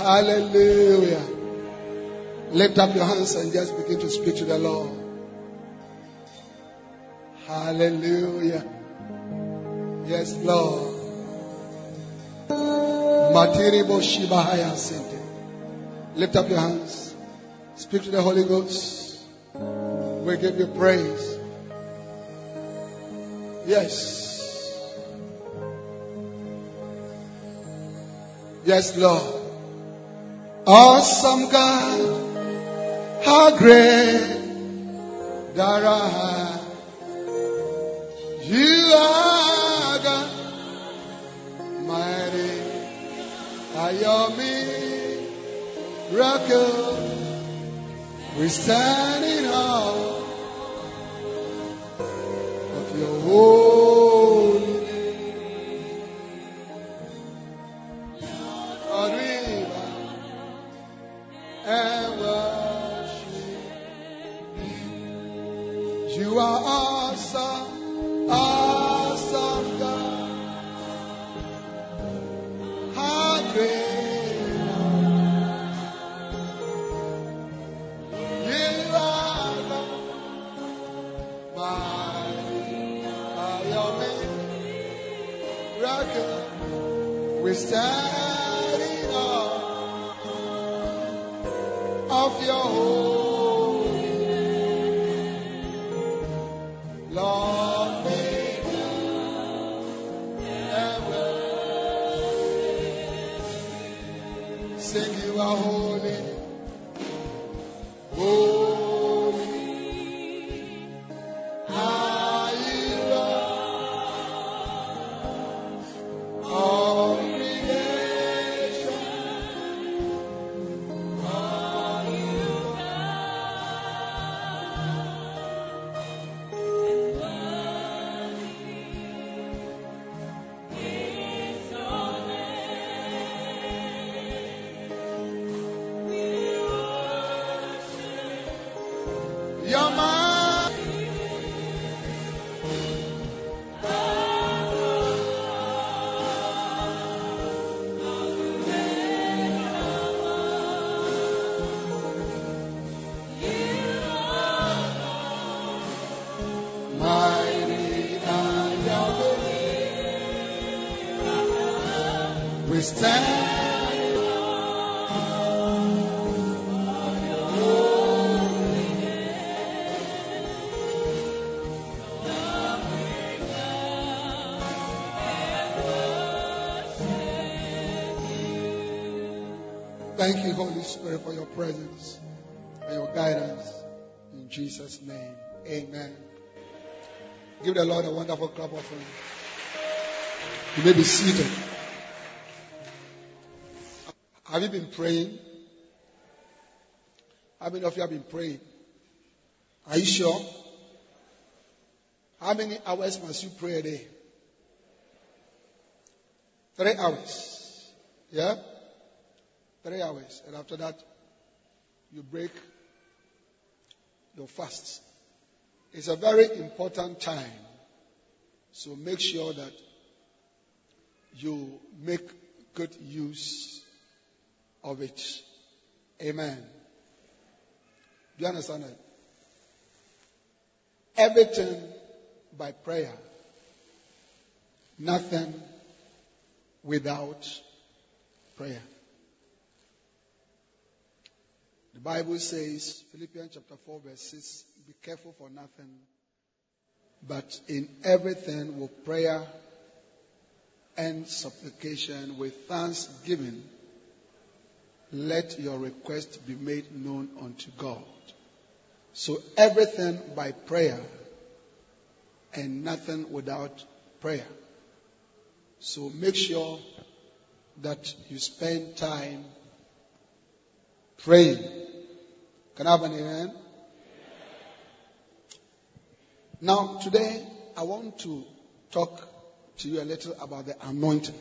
Hallelujah. Lift up your hands and just begin to speak to the Lord. Hallelujah. Yes, Lord. Matiribo Shibahaya Sente. Lift up your hands. Speak to the Holy Ghost. We give you praise. Yes. Yes, Lord. Awesome God, how great thou art. You are God, mighty are your miracle. We stand in awe of your holy Sing you are holy, holy. Spirit, for your presence and your guidance. In Jesus' name, amen. Give the Lord a wonderful clap of hands. You may be seated. Have you been praying? How many of you have been praying? Are you sure? How many hours must you pray a day? Three hours. Yeah? Three hours. And after that, you break your fast. It's a very important time. So make sure that you make good use of it. Amen. Do you understand that? Everything by prayer. Nothing without prayer. The Bible says, Philippians chapter 4, verse 6, be careful for nothing, but in everything with prayer and supplication with thanksgiving, let your request be made known unto God. So everything by prayer and nothing without prayer. So make sure that you spend time praying. Can I have an amen? Now, today, I want to talk to you a little about the anointing.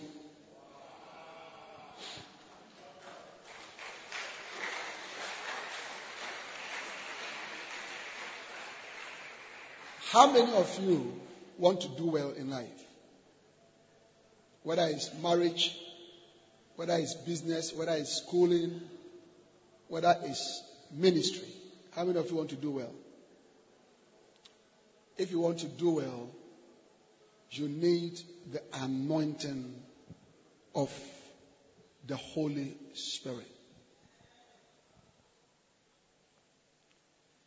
How many of you want to do well in life? Whether it's marriage, whether it's business, whether it's schooling, whether it's ministry. How many of you want to do well? If you want to do well, you need the anointing of the Holy Spirit.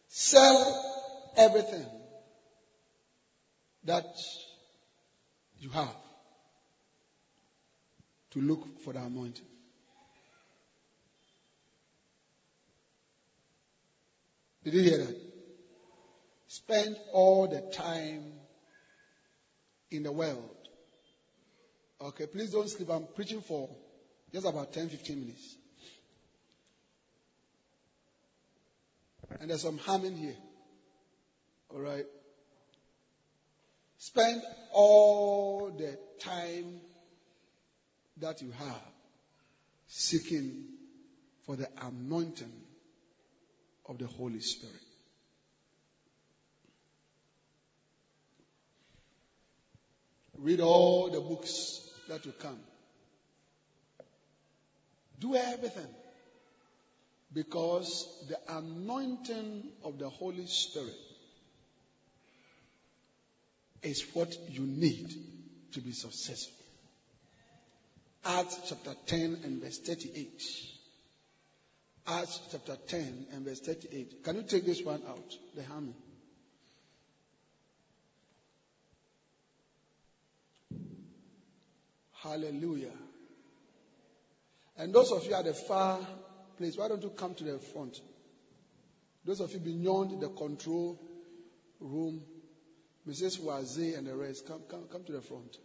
Sell everything that you have to look for the anointing. Did you hear that? Spend all the time in the world. Okay, please don't sleep. I'm preaching for just about 10 15 minutes. And there's some humming here. All right. Spend all the time that you have seeking for the anointing of the Holy Spirit. Read all the books that will come. Do everything. Because the anointing of the Holy Spirit is what you need to be successful. Acts chapter 10 and verse 38. Acts chapter 10 and verse 38. Can you take this one out? The hammer. Hallelujah. And those of you at the far place, why don't you come to the front? Those of you beyond the control room, Mrs. Waze and the rest, come, come, come to the front.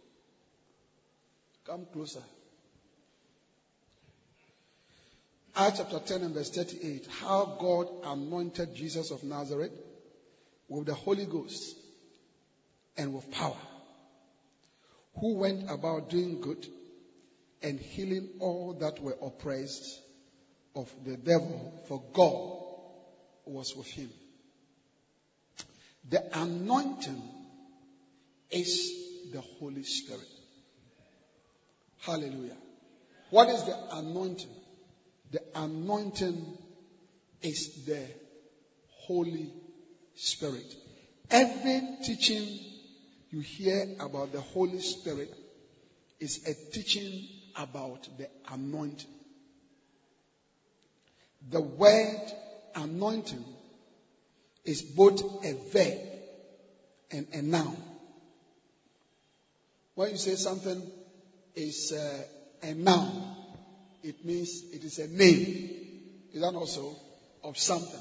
Come closer. Acts chapter 10 and verse 38. How God anointed Jesus of Nazareth with the Holy Ghost and with power, who went about doing good and healing all that were oppressed of the devil, for God was with him. The anointing is the Holy Spirit. Hallelujah. What is the anointing? The anointing is the Holy Spirit. Every teaching you hear about the Holy Spirit is a teaching about the anointing. The word anointing is both a verb and a noun. When you say something is uh, a noun, it means it is a name. Is that also of something?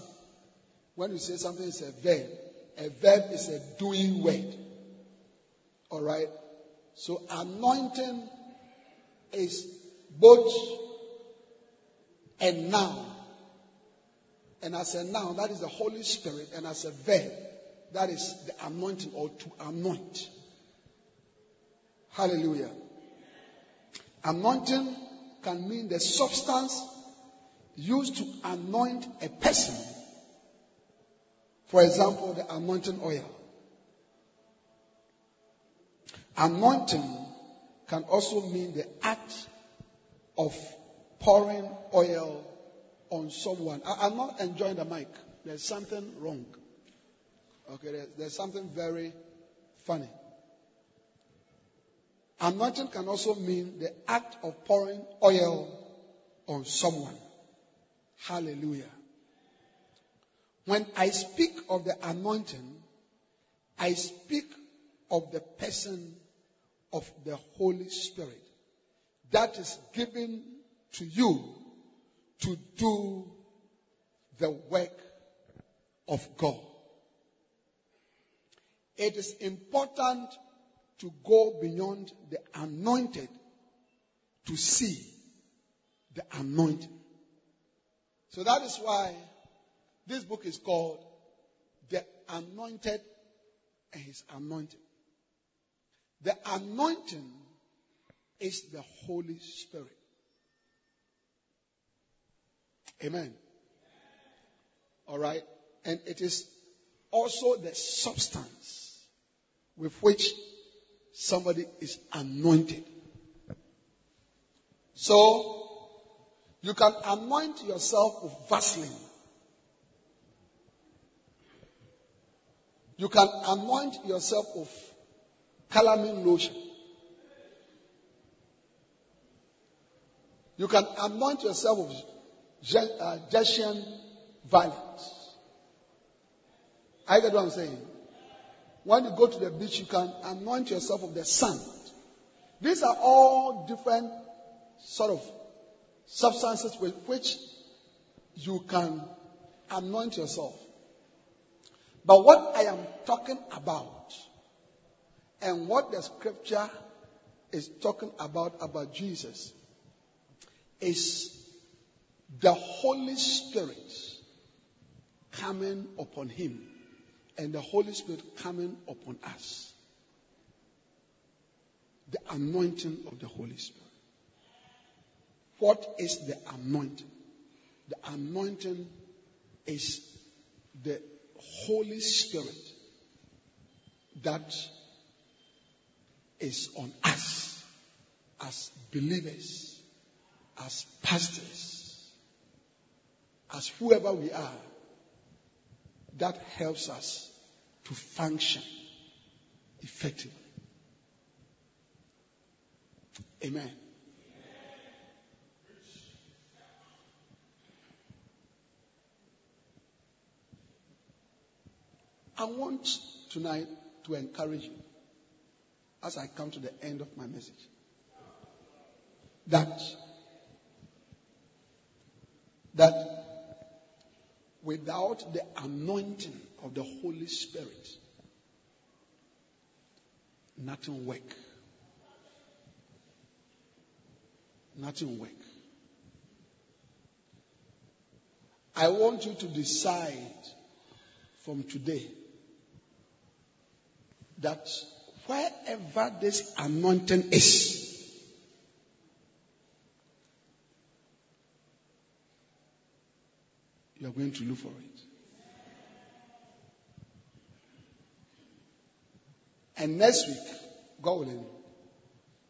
When you say something is a verb, a verb is a doing word. All right. So anointing is both a noun, and as a noun, that is the Holy Spirit, and as a verb, that is the anointing or to anoint. Hallelujah. Anointing can mean the substance used to anoint a person. For example, the anointing oil. Anointing can also mean the act of pouring oil on someone. I, am not enjoying the mic. There's something wrong. Okay, there's, there's something very funny. Anointing can also mean the act of pouring oil on someone. Hallelujah. When I speak of the anointing, I speak of the person of the Holy Spirit that is given to you to do the work of God. It is important to go beyond the anointed to see the anointed. So that is why this book is called The Anointed and His Anointing. The anointing is the Holy Spirit. Amen. All right. And it is also the substance with which somebody is anointed. So, you can anoint yourself with Vaseline. You can anoint yourself with calamine lotion. You can anoint yourself with Gentian uh, violence. I get what I'm saying. When you go to the beach, you can anoint yourself with the sand. These are all different sort of substances with which you can anoint yourself. But what I am talking about and what the scripture is talking about about Jesus is the Holy Spirit coming upon him and the Holy Spirit coming upon us. The anointing of the Holy Spirit. What is the anointing? The anointing is the Holy Spirit that is on us as believers, as pastors, as whoever we are, that helps us to function effectively. Amen. I want tonight to encourage you as I come to the end of my message that that without the anointing of the Holy Spirit nothing work. Nothing work. I want you to decide from today that wherever this anointing is, are going to look for it. And next week, God willing,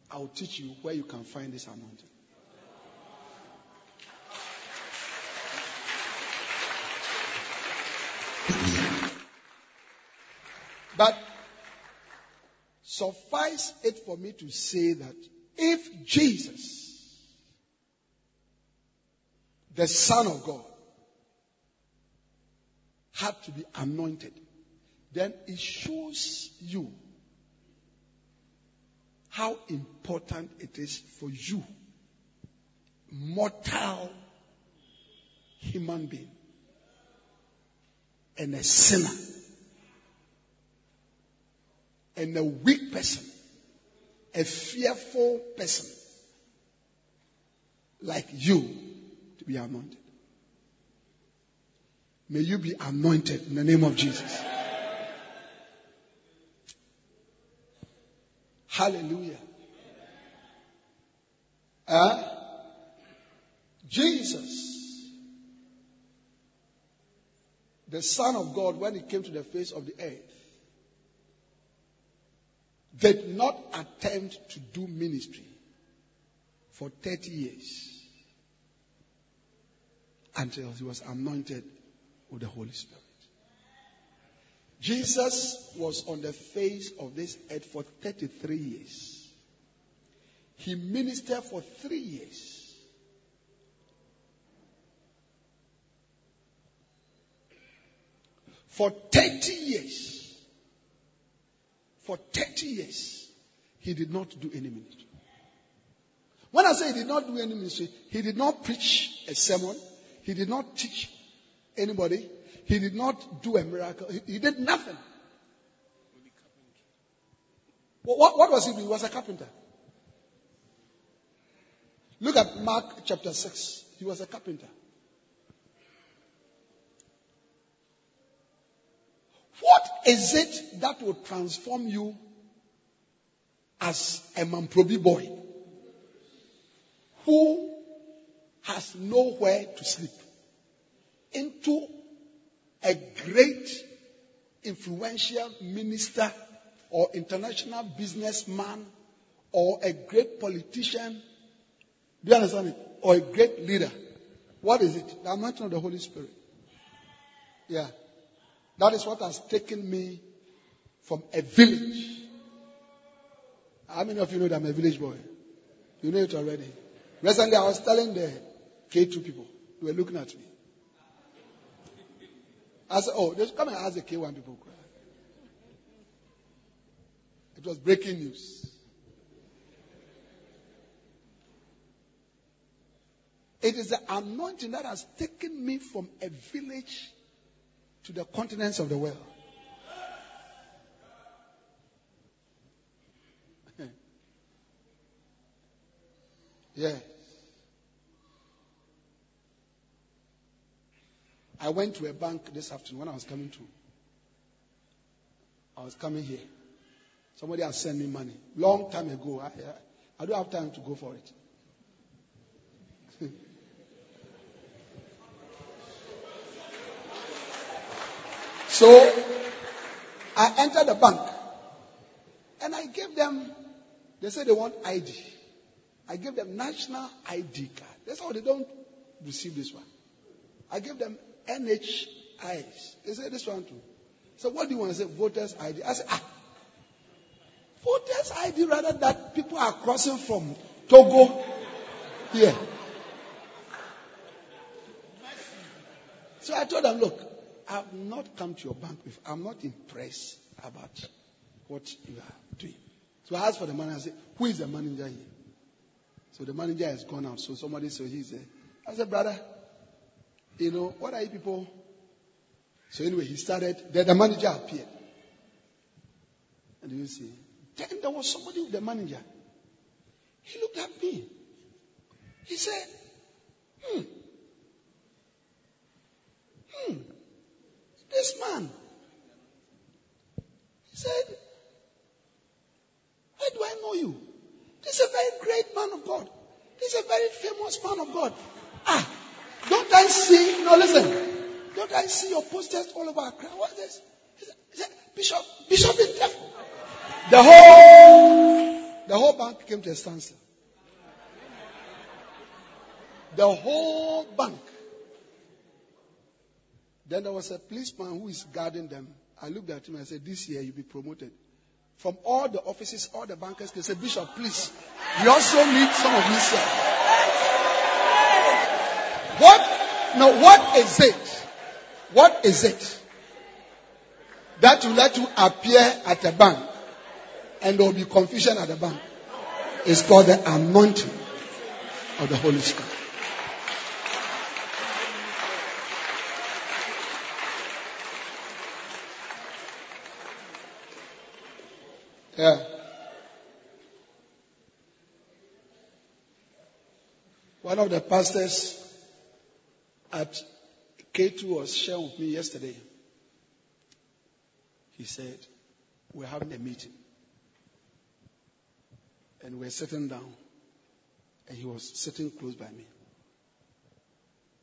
I will teach you where you can find this anointing. But Suffice it for me to say that if Jesus, the Son of God, had to be anointed, then it shows you how important it is for you, mortal human being, and a sinner and a weak person, a fearful person like you to be anointed. May you be anointed in the name of Jesus. Hallelujah. Uh, Jesus, the Son of God, when he came to the face of the earth, did not attempt to do ministry for 30 years until he was anointed with the Holy Spirit. Jesus was on the face of this earth for 33 years. He ministered for three years. For 30 years, for 30 years, he did not do any ministry. When I say he did not do any ministry, he did not preach a sermon. He did not teach anybody. He did not do a miracle. He, he did nothing. What, what, was he doing? He was a carpenter. Look at Mark chapter 6. He was a carpenter. What is it that will transform you as a Mamprobi boy who has nowhere to sleep into a great influential minister or international businessman or a great politician Do you understand it? Or a great leader. What is it? The anointing of the Holy Spirit. Yeah. That is what has taken me from a village. How many of you know that I'm a village boy? You know it already. Recently, I was telling the K2 people, they were looking at me. I said, Oh, just come and ask the K1 people. It was breaking news. It is the anointing that has taken me from a village to the continents of the world. yes. I went to a bank this afternoon when I was coming to. I was coming here. Somebody has sent me money. Long time ago. I, I, I don't have time to go for it. so I entered the bank and I gave them, they said they want ID. I gave them national ID card. That's how they don't receive this one. I gave them NHIS. They said this one too. So what do you want to say? Voters ID. I said, ah, voters ID rather that people are crossing from Togo here. So I told them, look, I've not come to your bank with, I'm not impressed about what you are doing. So I asked for the manager. I said, who is the manager here? So the manager has gone out. So somebody said, he's there. I said, brother, you know, what are you people? So anyway, he started. Then the manager appeared. And you see, then there was somebody with the manager. He looked at me. He said, hmm. Hmm. This man. He said, Where do I know you? This is a very great man of God. This is a very famous man of God. Ah, don't I see? No, listen. Don't I see your posters all over Accra? What is this? Said, Bishop, Bishop is deaf. The whole, the whole bank came to a standstill. The whole bank. Then there was a policeman who is guarding them. I looked at him and I said, This year you'll be promoted. From all the offices, all the bankers can say, Bishop, please, we also need some of this. What? No, what is it? What is it that will let you appear at a bank and there will be confusion at the bank? It's called the anointing of the Holy Spirit. Yeah. One of the pastors at K2 was sharing with me yesterday. He said, We're having a meeting. And we're sitting down. And he was sitting close by me.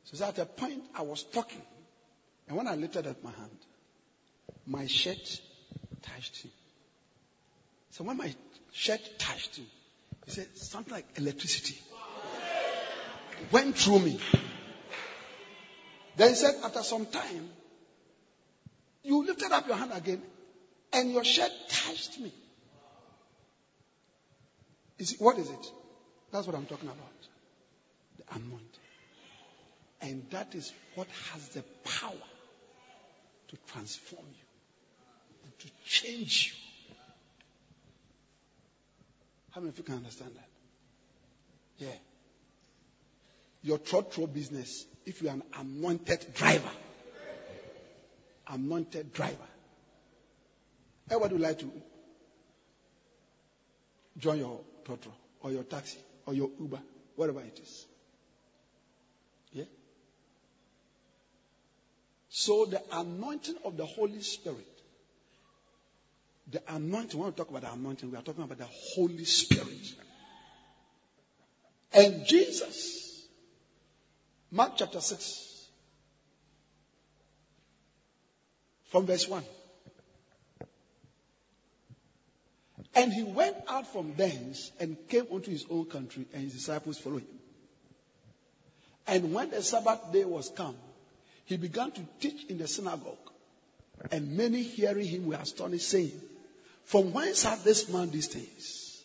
So at a point I was talking. And when I lifted up my hand, my shirt touched him. So when my shirt touched him, he said something like electricity went through me. Then he said, after some time, you lifted up your hand again and your shirt touched me. Is it, what is it? That's what I'm talking about. The anointing. And that is what has the power to transform you, to change you. How many of you can understand that? Yeah. Your trotro business, if you're an anointed driver, anointed driver, everybody would like to join your trotro or your taxi or your Uber, whatever it is. Yeah? So the anointing of the Holy Spirit the anointing, when we talk about the anointing, we are talking about the Holy Spirit. And Jesus, Mark chapter 6, from verse 1. And he went out from thence and came unto his own country, and his disciples followed him. And when the Sabbath day was come, he began to teach in the synagogue. And many hearing him were astonished, saying, From whence hath this man these things?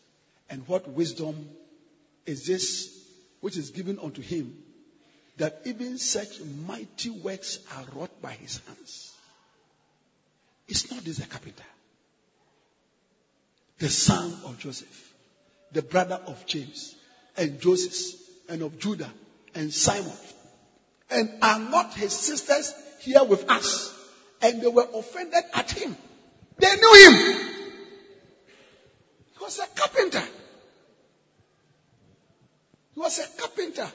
And what wisdom is this which is given unto him, that even such mighty works are wrought by his hands? It's not this the carpenter, the son of Joseph, the brother of James and Joseph and of Judah and Simon. And are not his sisters here with us? And they were offended at him. They knew him. He was a carpenter. He was a carpenter.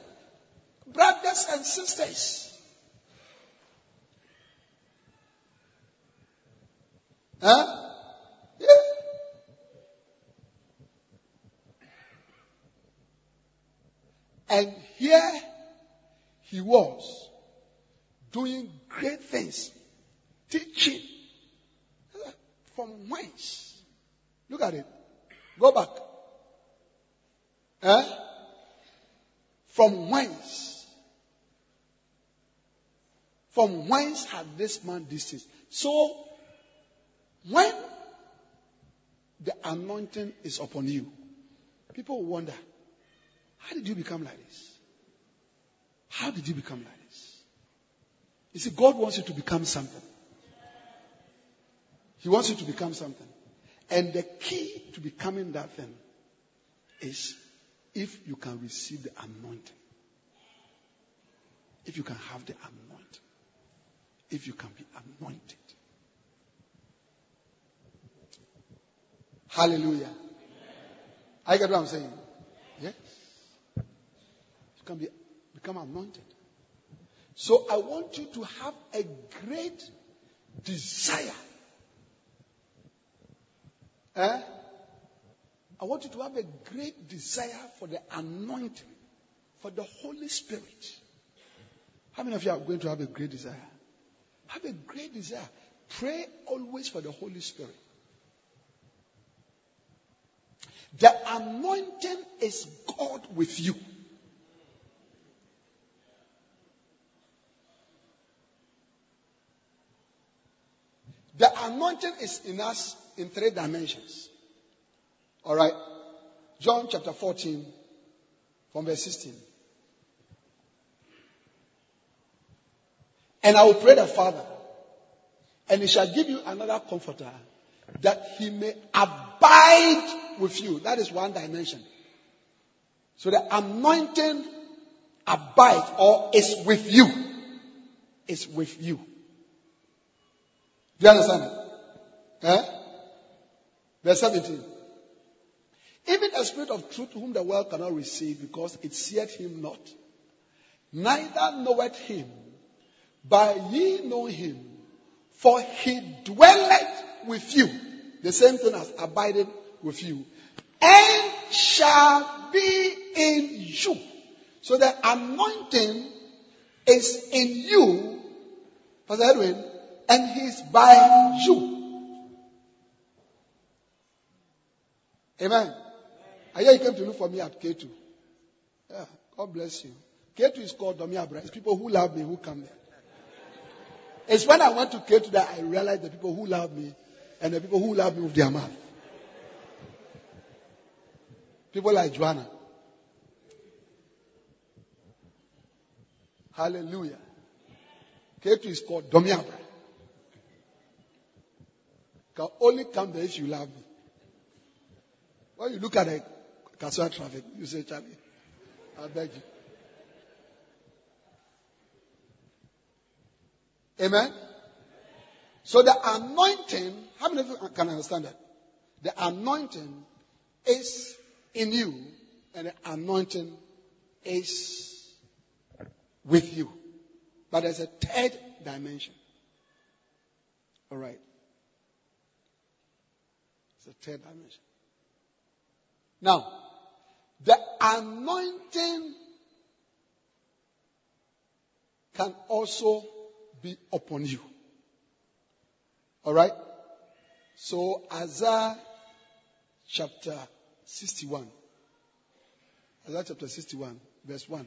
Brothers and sisters. Huh? Yeah. And here he was doing great things, teaching. From whence? Look at it. Go back. Eh? From whence? From whence had this man things? So, when the anointing is upon you, people wonder, how did you become like this? How did you become like this? You see, God wants you to become something. He wants you to become something. And the key to becoming that thing is if you can receive the anointing. If you can have the anointing. If you can be anointed. Hallelujah. I get what I'm saying. Yes. You can be become anointed. So I want you to have a great desire. Eh? I want you to have a great desire for the anointing, for the Holy Spirit. How many of you are going to have a great desire? Have a great desire. Pray always for the Holy Spirit. The anointing is God with you. The anointing is in us in three dimensions. All right. John chapter 14, from verse 16. And I will pray the Father, and he shall give you another comforter, that he may abide with you. That is one dimension. So the anointing abides or is with you. Is with you. Do you understand it? Eh? Verse 17. Even the Spirit of truth, whom the world cannot receive, because it seeth him not, neither knoweth him, but ye know him, for he dwelleth with you. The same thing as abiding with you, and shall be in you. So the anointing is in you, Pastor Edwin, and he's by you. Amen. I hear you came to look for me at K2. Yeah, God bless you. K2 is called Domiabra. It's people who love me who come there. It's when I went to K2 that I realized the people who love me and the people who love me with their mouth. People like Joanna. Hallelujah. K2 is called Domiabra. Can only come there if you love me. When you look at the casual traffic, you say, Charlie, I beg you. Amen. So the anointing, how many of you can understand that? The anointing is in you, and the anointing is with you. But there's a third dimension. All right. It's a third dimension. Now, the anointing can also be upon you. All right? So, Isaiah chapter 61. Isaiah chapter 61, verse 1.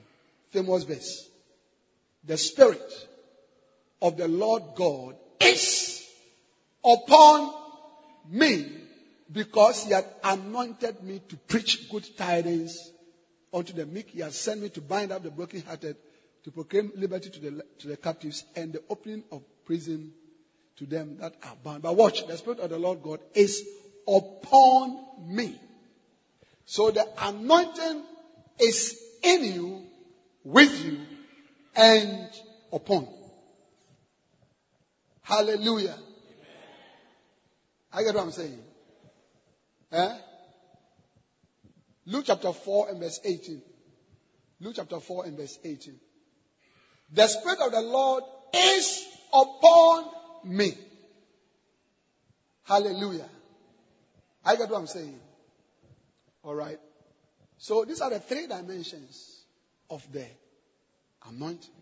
famous verse. The Spirit of the Lord God is upon me because he had anointed me to preach good tidings unto the meek. He has sent me to bind up the brokenhearted, to proclaim liberty to the, to the captives, and the opening of prison to them that are bound. But watch, the Spirit of the Lord God is upon me. So the anointing is in you, with you, and upon. Hallelujah. Amen. I get what I'm saying. Eh? Luke chapter 4 and verse 18. Luke chapter 4 and verse 18. The Spirit of the Lord is upon me. Hallelujah. I get what I'm saying. All right. So these are the three dimensions of the anointing.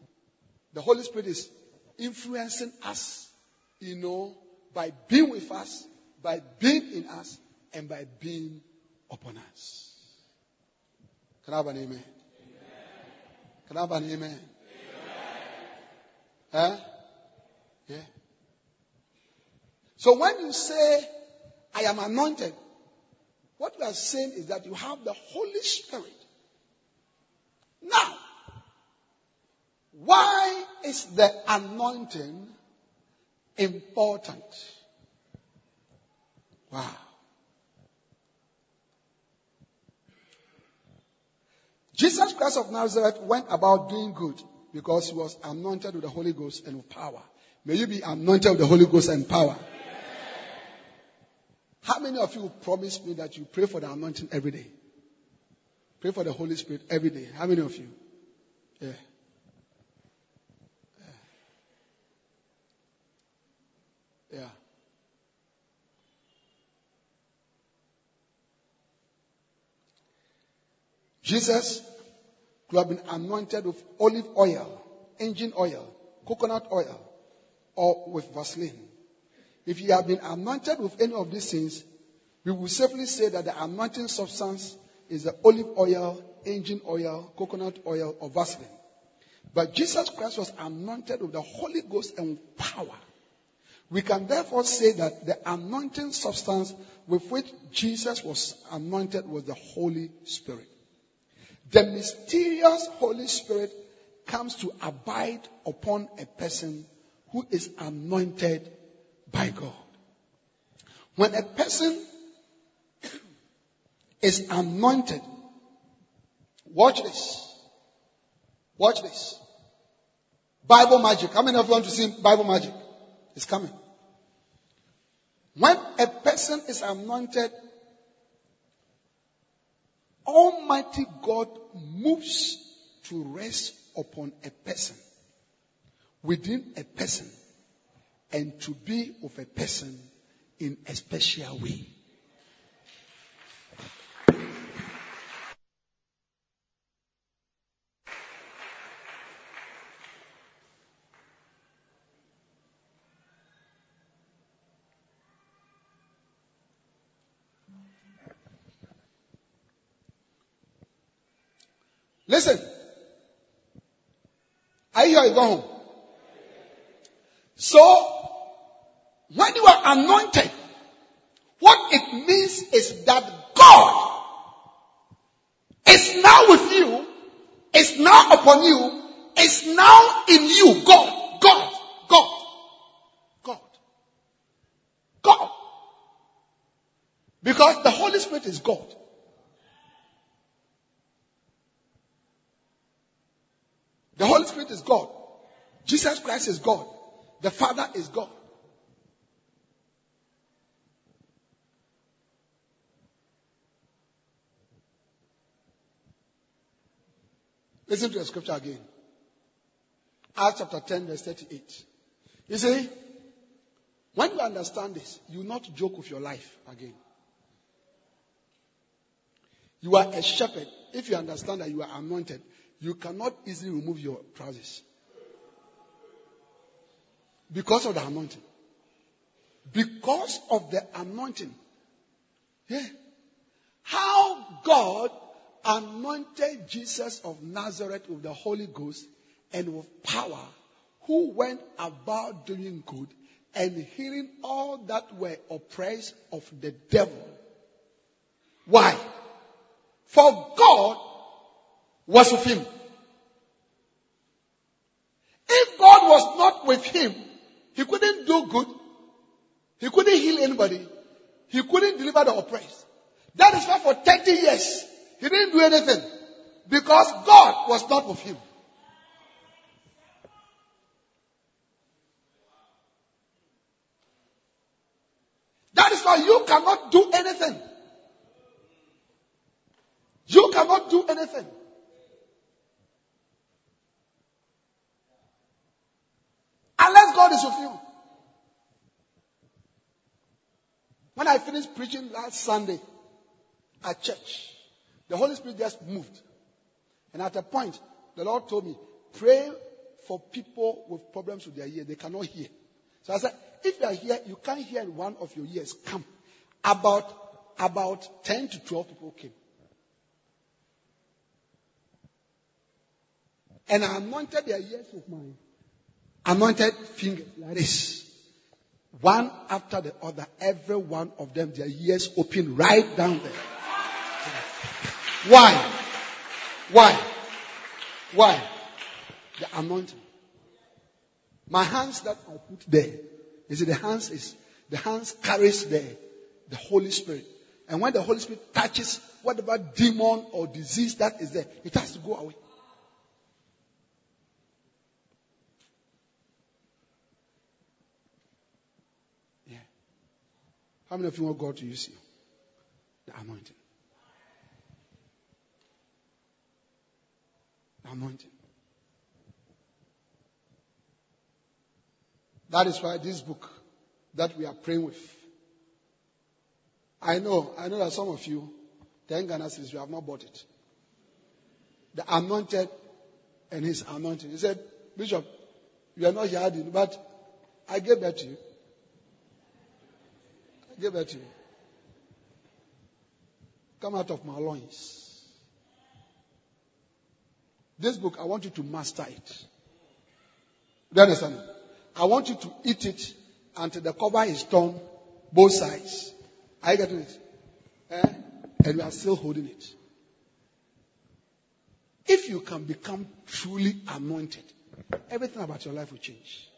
The Holy Spirit is influencing us, you know, by being with us, by being in us, and by being upon us. Can I have an amen? amen. Can I have an amen? Huh? Yeah. So when you say, I am anointed, what you are saying is that you have the Holy Spirit. Now, why is the anointing important? Wow. Jesus Christ of Nazareth went about doing good because he was anointed with the Holy Ghost and with power. May you be anointed with the Holy Ghost and power. How many of you promise me that you pray for the anointing every day? Pray for the Holy Spirit every day. How many of you? Yeah. Yeah. yeah. Jesus could have been anointed with olive oil, engine oil, coconut oil, or with Vaseline. If you have been anointed with any of these things, we will safely say that the anointing substance is the olive oil, engine oil, coconut oil, or Vaseline. But Jesus Christ was anointed with the Holy Ghost and power. We can therefore say that the anointing substance with which Jesus was anointed was the Holy Spirit. The mysterious Holy Spirit comes to abide upon a person who is anointed by God. When a person is anointed, watch this. Watch this. Bible magic. How many of you want to see Bible magic? It's coming. When a person is anointed, Almighty God moves to rest upon a person, within a person, and to be with a person in a special way. Listen. You go home. So, when you are anointed, what it means is that God is now with you, is now upon you, is now in you. God, God, God, God, God. Because the Holy Spirit is God. The Holy Is God. Jesus Christ is God. The Father is God. Listen to the scripture again. Acts chapter 10, verse 38. You see, when you understand this, you will not joke with your life again. You are a shepherd. If you understand that you are anointed, you cannot easily remove your trousers because of the anointing. Because of the anointing. Yeah. How God anointed Jesus of Nazareth with the Holy Ghost and with power, who went about doing good and healing all that were oppressed of the devil. Why? For God was with him. If God was not with him, he couldn't do good. He couldn't heal anybody. He couldn't deliver the oppressed. That is why for 30 years, he didn't do anything. Because God was not with him. That is why you cannot do anything. You cannot do anything. God is with you. When I finished preaching last Sunday at church, the Holy Spirit just moved. And at a point, the Lord told me, pray for people with problems with their ear. They cannot hear. So I said, if you are here, you can't hear in one of your ears. Come. About, about 10 to 12 people came. And I anointed their ears with my anointed fingers like this. One after the other, every one of them, their ears open right down there. Why? Why? Why? The anointing. My hands that I put there, you see, the hands is the hands carries the the Holy Spirit, and when the Holy Spirit touches whatever demon or disease that is there, it has to go away. How many of you want God to use you? The anointing. The anointing. That is why this book that we are praying with. I know, I know that some of you, thank goodness you have not bought it. The anointed and his anointing. He said, Bishop, you are not here, but I gave that to you. I gave that to you. Come out of my loins. This book, I want you to master it. Do you understand? I want you to eat it until the cover is torn, both sides. Are you getting it? Eh? And we are still holding it. If you can become truly anointed, everything about your life will change.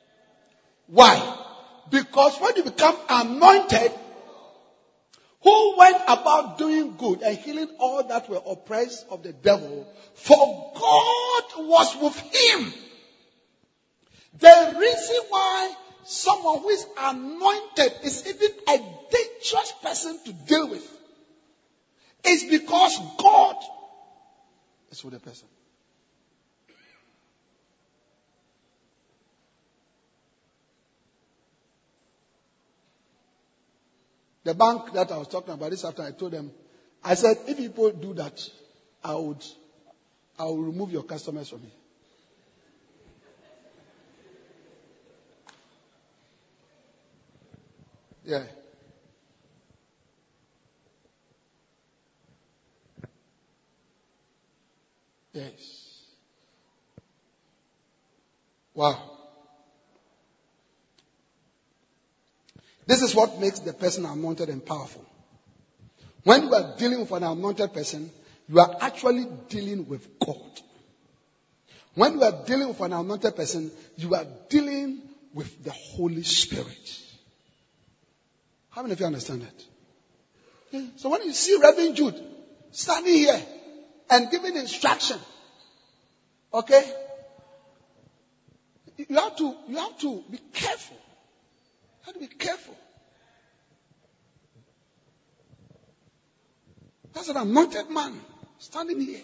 Why? Because when you become anointed, who went about doing good and healing all that were oppressed of the devil, for God was with him. The reason why someone who is anointed is even a dangerous person to deal with is because God is with the person. The bank that I was talking about this after I told them, I said, if people do that, I would, I will remove your customers from me. Yeah. Yes. Wow. This is what makes the person anointed and powerful. When you are dealing with an anointed person, you are actually dealing with God. When you are dealing with an anointed person, you are dealing with the Holy Spirit. How many of you understand that? So when you see Reverend Jude standing here and giving instruction, okay, you have to you have to be careful. Have to be careful. That's an anointed man standing here,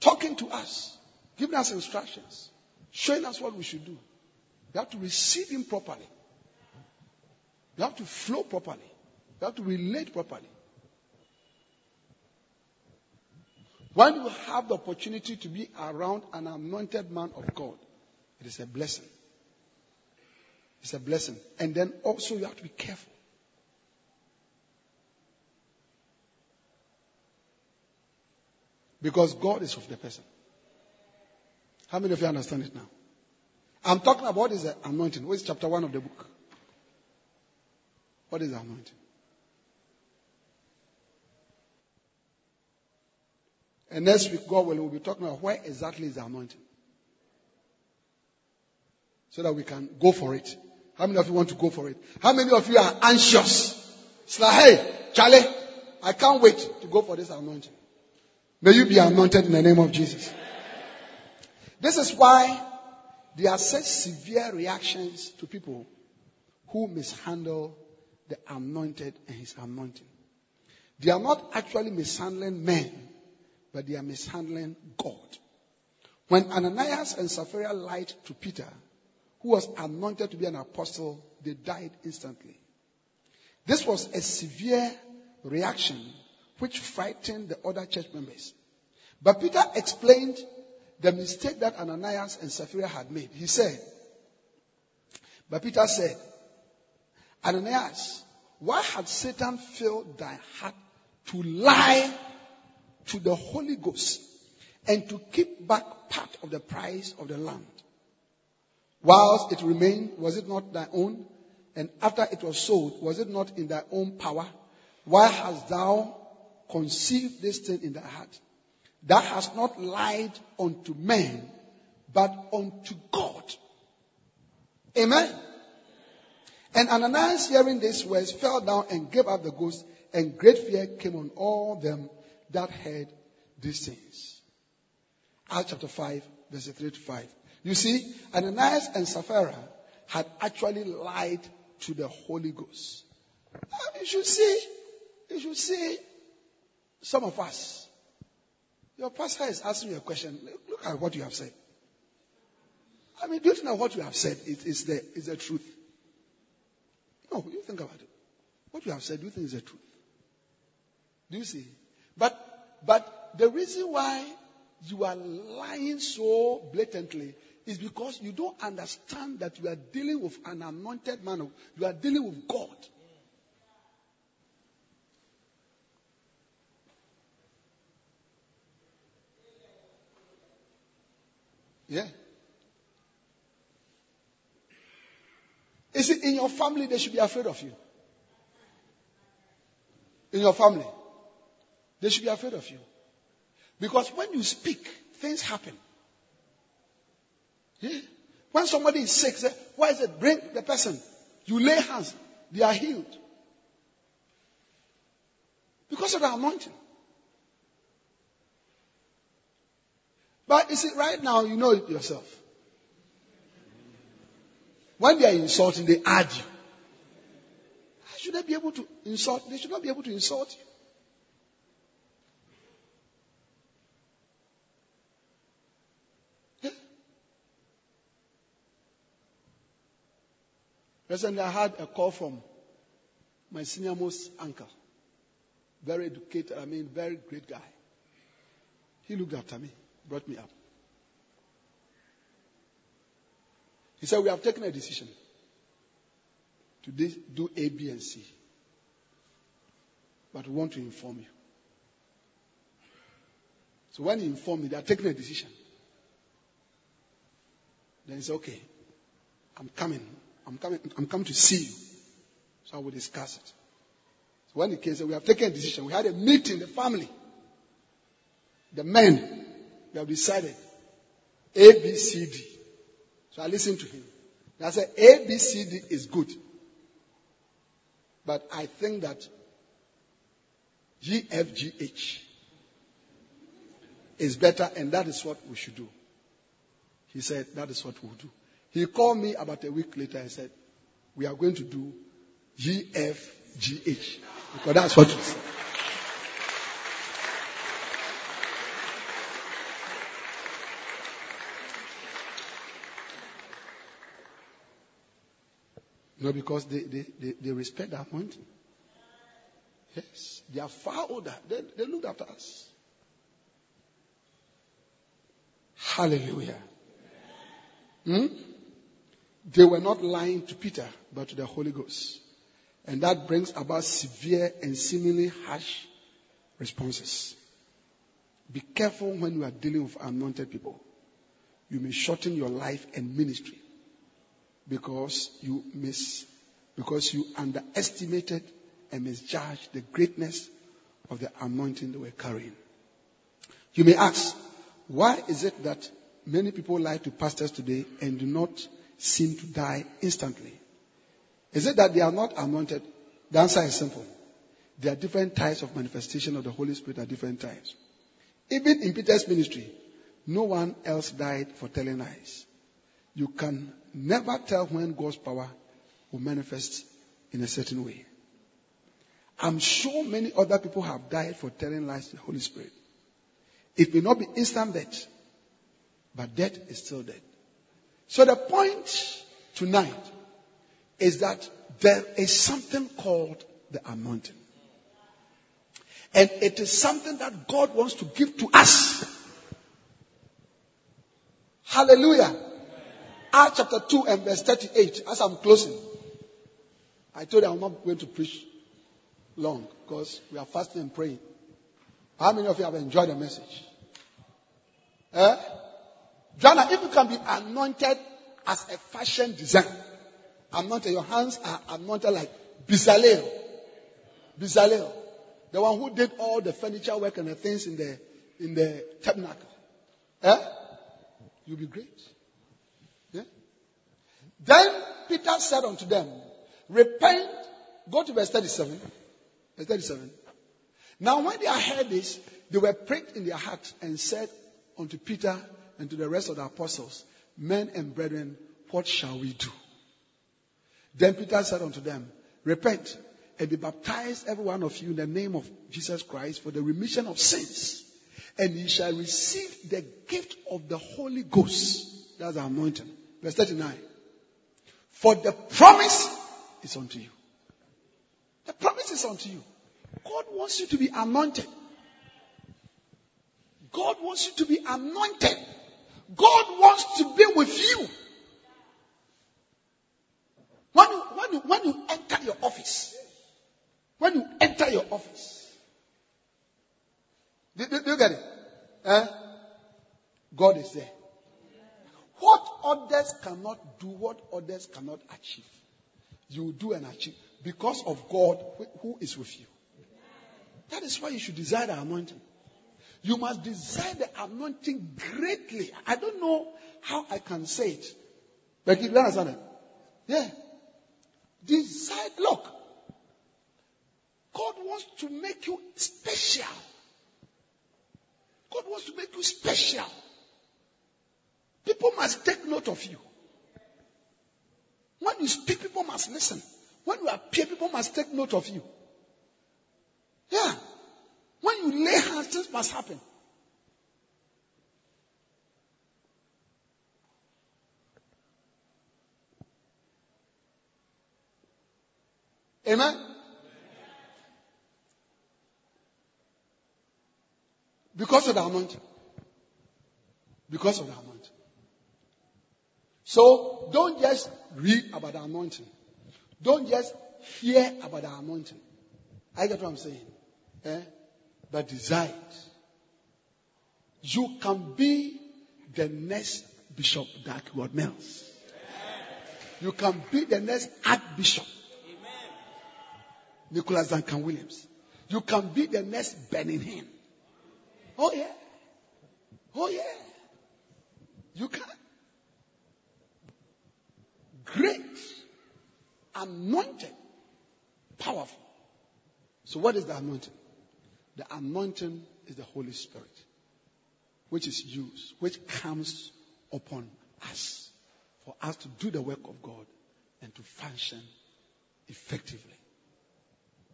talking to us, giving us instructions, showing us what we should do. You have to receive him properly. You have to flow properly. You have to relate properly. When you have the opportunity to be around an anointed man of God, it is a blessing. It's a blessing. And then also you have to be careful. Because God is of the person. How many of you understand it now? I'm talking about what is the anointing. What is chapter 1 of the book? What is the anointing? And next week, God will, we'll be talking about where exactly is the anointing. So that we can go for it. How many of you want to go for it? How many of you are anxious? It's like, hey, Charlie, I can't wait to go for this anointing. May you be anointed in the name of Jesus. This is why there are such severe reactions to people who mishandle the anointed and his anointing. They are not actually mishandling men, but they are mishandling God. When Ananias and Sapphira lied to Peter, who was anointed to be an apostle, they died instantly. This was a severe reaction which frightened the other church members. But Peter explained the mistake that Ananias and Sapphira had made. He said, but Peter said, Ananias, why had Satan filled thy heart to lie to the Holy Ghost and to keep back part of the price of the land? Whilst it remained, was it not thy own? And after it was sold, was it not in thy own power? Why hast thou conceived this thing in thy heart? Thou hast not lied unto men, but unto God. Amen. And Ananias, hearing these words, fell down and gave up the ghost, and great fear came on all them that heard these things. Acts chapter 5, verses 3 to 5. You see, Ananias and Sapphira had actually lied to the Holy Ghost. You should see, you should see some of us. Your pastor is asking you a question. Look at what you have said. I mean, do you know what you have said is, is, the, is the truth? No, you think about it. What you have said, do you think is the truth? Do you see? But, but the reason why you are lying so blatantly is because you don't understand that you are dealing with an anointed man. You are dealing with God. Yeah. Is it in your family they should be afraid of you? In your family, they should be afraid of you. Because when you speak, things happen. When somebody is sick, say, why is it? Bring the person. You lay hands, they are healed. Because of the anointing. But you see, right now, you know it yourself. When they are insulting, they add you. should not be able to insult? They should not be able to insult you. Recently, I had a call from my senior most uncle. Very educated, I mean, very great guy. He looked after me, brought me up. He said, We have taken a decision to do A, B, and C. But we want to inform you. So when he informed me, they are taking a decision. Then he said, Okay, I'm coming. I'm coming, I'm coming to see you. So I will discuss it. So when he came, said, we have taken a decision. We had a meeting, the family. The men, we have decided A, B, C, D. So I listened to him. And I said, A, B, C, D is good. But I think that G, F, G, H is better, and that is what we should do. He said, that is what we'll do. He called me about a week later and said, We are going to do GFGH. Because that's what you said. No, because they, they, they, they respect our anointing. Yes. They are far older. They, they looked after us. Hallelujah. Hmm? They were not lying to Peter, but to the Holy Ghost. And that brings about severe and seemingly harsh responses. Be careful when you are dealing with anointed people. You may shorten your life and ministry because you miss, because you underestimated and misjudged the greatness of the anointing they were carrying. You may ask, why is it that many people lie to pastors today and do not seem to die instantly? Is it that they are not anointed? The answer is simple. There are different types of manifestation of the Holy Spirit at different times. Even in Peter's ministry, no one else died for telling lies. You can never tell when God's power will manifest in a certain way. I'm sure many other people have died for telling lies to the Holy Spirit. It may not be instant death, but death is still dead. So the point tonight is that there is something called the anointing. And it is something that God wants to give to us. Hallelujah. Acts chapter 2 and verse 38, as I'm closing. I told you I'm not going to preach long because we are fasting and praying. How many of you have enjoyed the message? Eh? Jana, if you can be anointed as a fashion designer, anointed, your hands are anointed like Bezalel. Bezalel. The one who did all the furniture work and the things in the, in the tabernacle. Eh? You'll be great. Yeah? Then Peter said unto them, Repent. Go to verse 37. Verse 37. Now when they heard this, they were pricked in their hearts and said unto Peter and to the rest of the apostles, Men and brethren, what shall we do? Then Peter said unto them, Repent and be baptized, every one of you, in the name of Jesus Christ for the remission of sins. And ye shall receive the gift of the Holy Ghost. That's our anointing. Verse 39. For the promise is unto you. The promise is unto you. God wants you to be anointed. God wants you to be anointed. God wants to be with you. When you, when you, when you enter your office, when you enter your office, do, do, do you get it? Eh? God is there. What others cannot do, what others cannot achieve, you do and achieve because of God who is with you. That is why you should desire the anointing. You must desire the anointing greatly. I don't know how I can say it. But you understand it? Yeah. Desire, look. God wants to make you special. God wants to make you special. People must take note of you. When you speak, people must listen. When you appear, people must take note of you. Yeah. When you lay hands, things must happen. Amen? Because of the anointing. Because of the anointing. So don't just read about the anointing. Don't just hear about the anointing. I get what I'm saying. Eh? But desire. You can be the next Bishop Dag Heward-Mills. You can be the next Archbishop. Nicholas Duncan Williams. You can be the next Benningham. Oh yeah. Oh yeah. You can. Great. Anointed. Powerful. So what is the anointing? The anointing is the Holy Spirit, which is used, which comes upon us for us to do the work of God and to function effectively.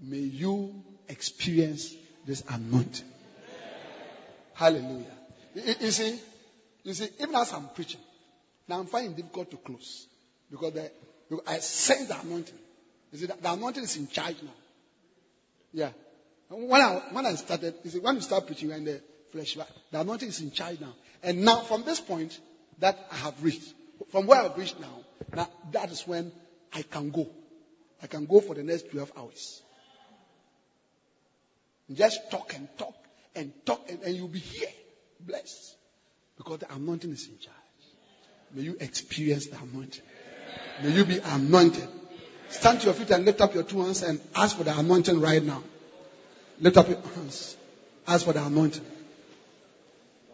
May you experience this anointing. Hallelujah. You, you, see, you see, even as I'm preaching, now I'm finding it difficult to close because, the, because I sense the anointing. You see, the, the anointing is in charge now. Yeah. When I, when I started, you see, when you start preaching in the flesh, the anointing is in charge now. And now, from this point that I have reached, from where I've reached now, now that is when I can go. I can go for the next 12 hours. Just talk and talk and talk, and, and you'll be here, blessed. Because the anointing is in charge. May you experience the anointing. May you be anointed. Stand to your feet and lift up your two hands and ask for the anointing right now. Lift up your hands. Ask for the anointing.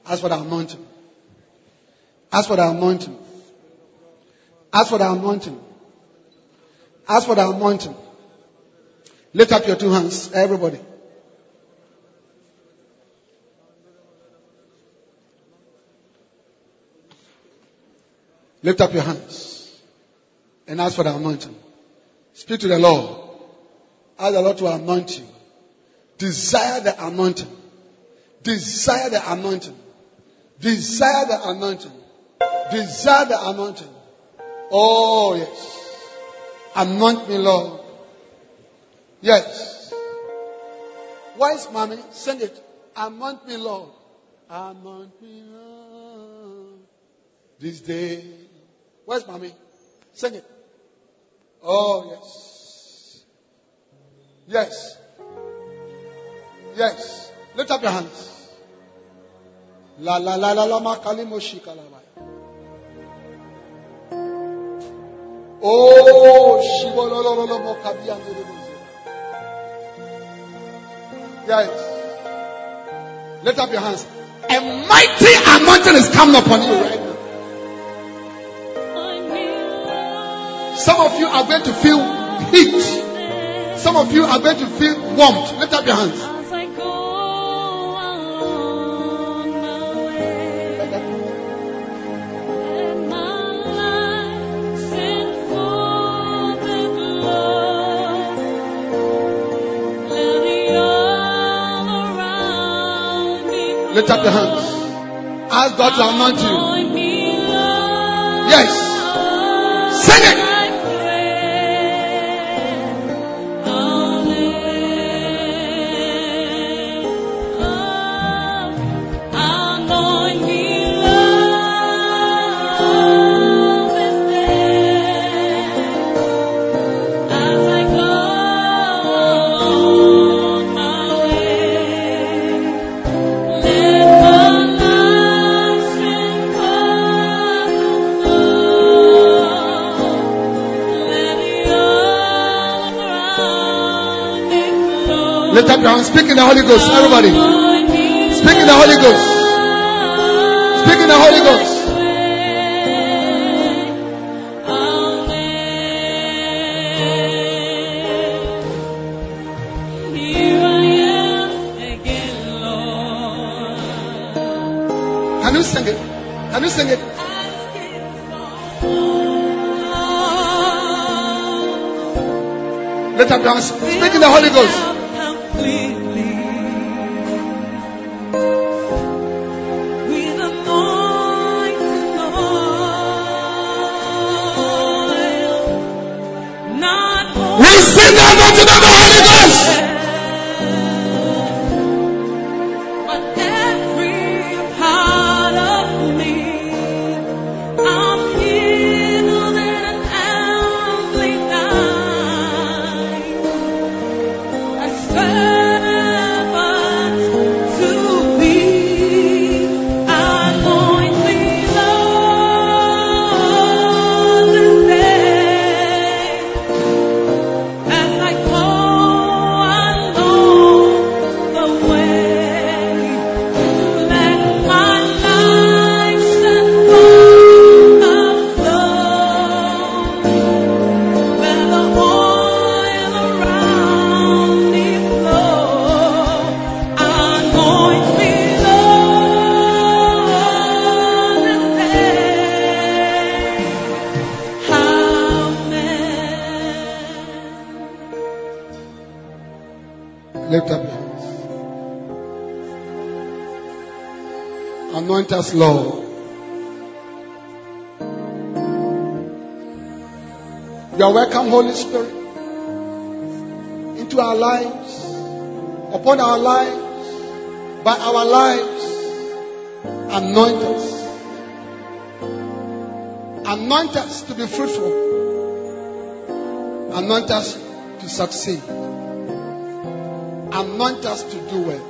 Ask for the anointing. Ask for the anointing. Ask for the anointing. Ask for the anointing. Lift up your two hands, everybody. Lift up your hands and ask for the anointing. Speak to the Lord. Ask the Lord to anoint you. Desire the anointing. Desire the anointing. Desire the anointing. Desire the anointing. Oh, yes. Anoint me, Lord. Yes. Wise mommy, sing it. Anoint me, Lord. Anoint me, Lord. This day. Where's mommy? Sing it. Oh, yes. Yes. Yes. Lift up your hands. La la la la la makali moshika la Oh, shibolololo mokabiyandu Yes. Lift up your hands. A mighty anointing is coming upon you right now. Some of you are going to feel heat. Some of you are going to feel warmth. Lift up your hands. Lift up your hands. Ask God to anoint you. Yes. Sing it. Lift up. Speak in the Holy Ghost, everybody. Speak in the Holy Ghost. Speak in the Holy Ghost. Can you sing it? Can you sing it? Let your hands. Speak in the Holy Ghost. Are welcome, Holy Spirit, into our lives, upon our lives, by our lives. Anoint us. Anoint us to be fruitful. Anoint us to succeed. Anoint us to do well.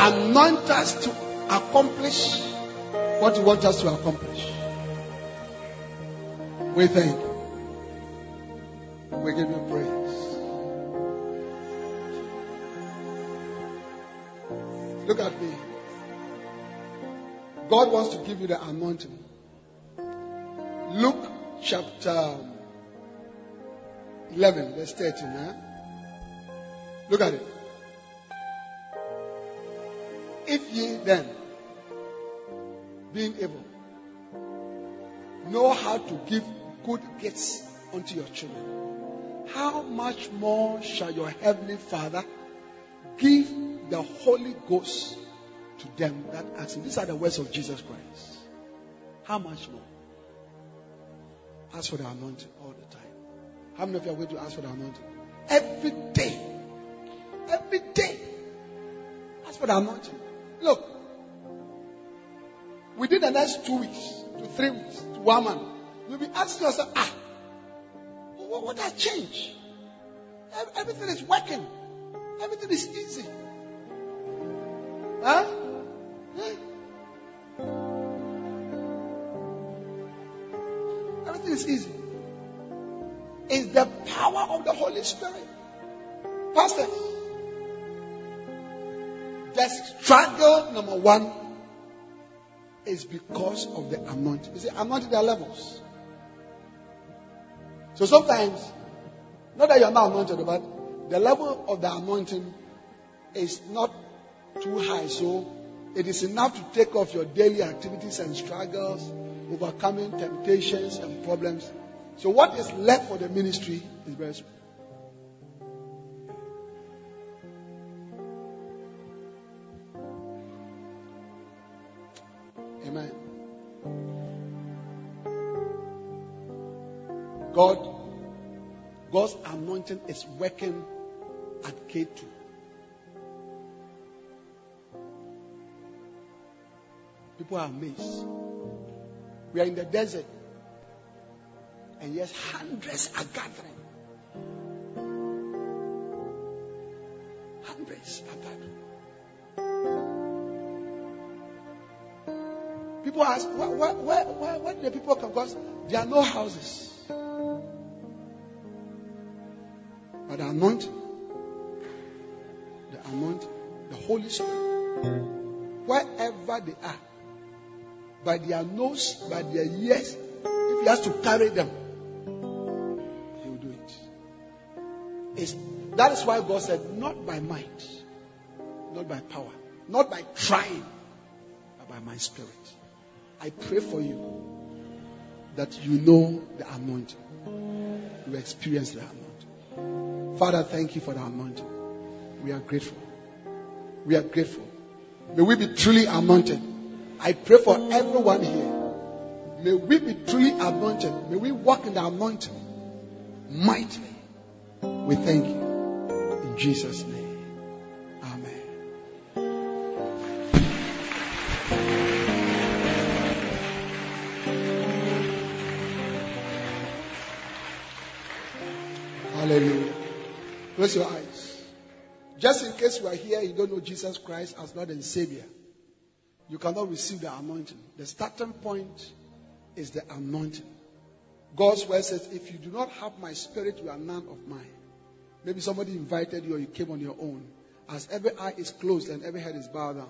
anoint us to accomplish what you want us to accomplish. We thank you. We give you praise. Look at me. God wants to give you the anointing. Luke chapter 11, verse 13. Eh? Look at it. If ye then, being able, know how to give good gifts unto your children, how much more shall your heavenly Father give the Holy Ghost to them that ask him? These are the words of Jesus Christ. How much more? Ask for the anointing all the time. How many of you are going to ask for the anointing? Every day. Every day. Ask for the anointing. Look. Within the next two weeks, to three weeks, to one month, you'll be asking yourself, ah, what, what has changed? Everything is working. Everything is easy. Huh? Everything is easy. It's the power of the Holy Spirit. Pastor, the struggle number one is because of the anointing. You see, anointing there are levels. So sometimes, not that you are not anointed, but the level of the anointing is not too high. So it is enough to take off your daily activities and struggles, overcoming temptations and problems. So what is left for the ministry is very small. God, God's anointing is working at K2. People are amazed. We are in the desert. And yes, hundreds are gathering. Hundreds are gathering. People ask, where, where, where, where do the people come? Because there are no houses. Anointing, the anointing, the Holy Spirit, wherever they are, by their nose, by their ears, if he has to carry them, he will do it. It's, that is why God said, not by might, not by power, not by trying, but by my spirit. I pray for you that you know the anointing. You experience the anointing. Father, thank you for the anointing. We are grateful. We are grateful. May we be truly anointed. I pray for everyone here. May we be truly anointed. May we walk in the anointing mightily. We thank you. In Jesus' name. Case you are here, you don't know Jesus Christ as Lord and Savior you cannot receive the anointing. The starting point is the anointing. God's word says, if you do not have my spirit, you are none of mine. Maybe somebody invited you or you came on your own. As every eye is closed and every head is bowed down.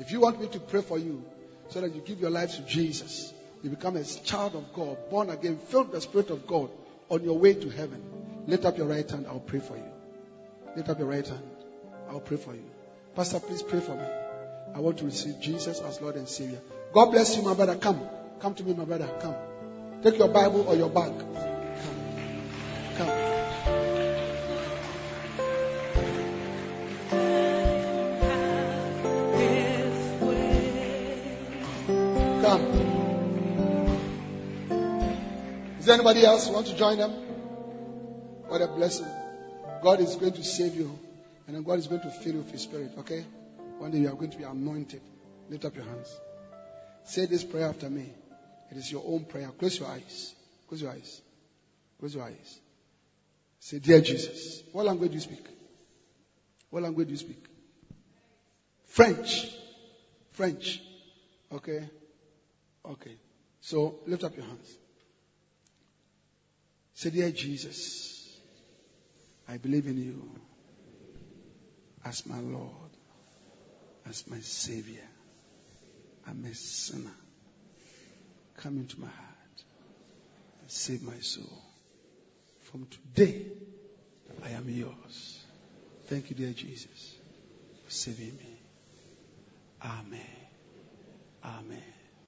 If you want me to pray for you so that you give your life to Jesus, you become a child of God, born again, filled with the Spirit of God on your way to heaven, lift up your right hand. I'll pray for you. Lift up your right hand. I'll pray for you. Pastor, please pray for me. I want to receive Jesus as Lord and Savior. God bless you, my brother. Come. Come to me, my brother. Come. Take your Bible or your bag. Come. Come. Come. Is there anybody else want to join them? What a blessing. God is going to save you. And then God is going to fill you with His Spirit. Okay? One day you are going to be anointed. Lift up your hands. Say this prayer after me. It is your own prayer. Close your eyes. Close your eyes. Close your eyes. Say, Dear Jesus. What language do you speak? What language do you speak? French. French. Okay? Okay. So lift up your hands. Say, Dear Jesus, I believe in you as my Lord, as my Savior. I'm a sinner. Come into my heart and save my soul. From today, I am yours. Thank you, dear Jesus, for saving me. Amen. Amen.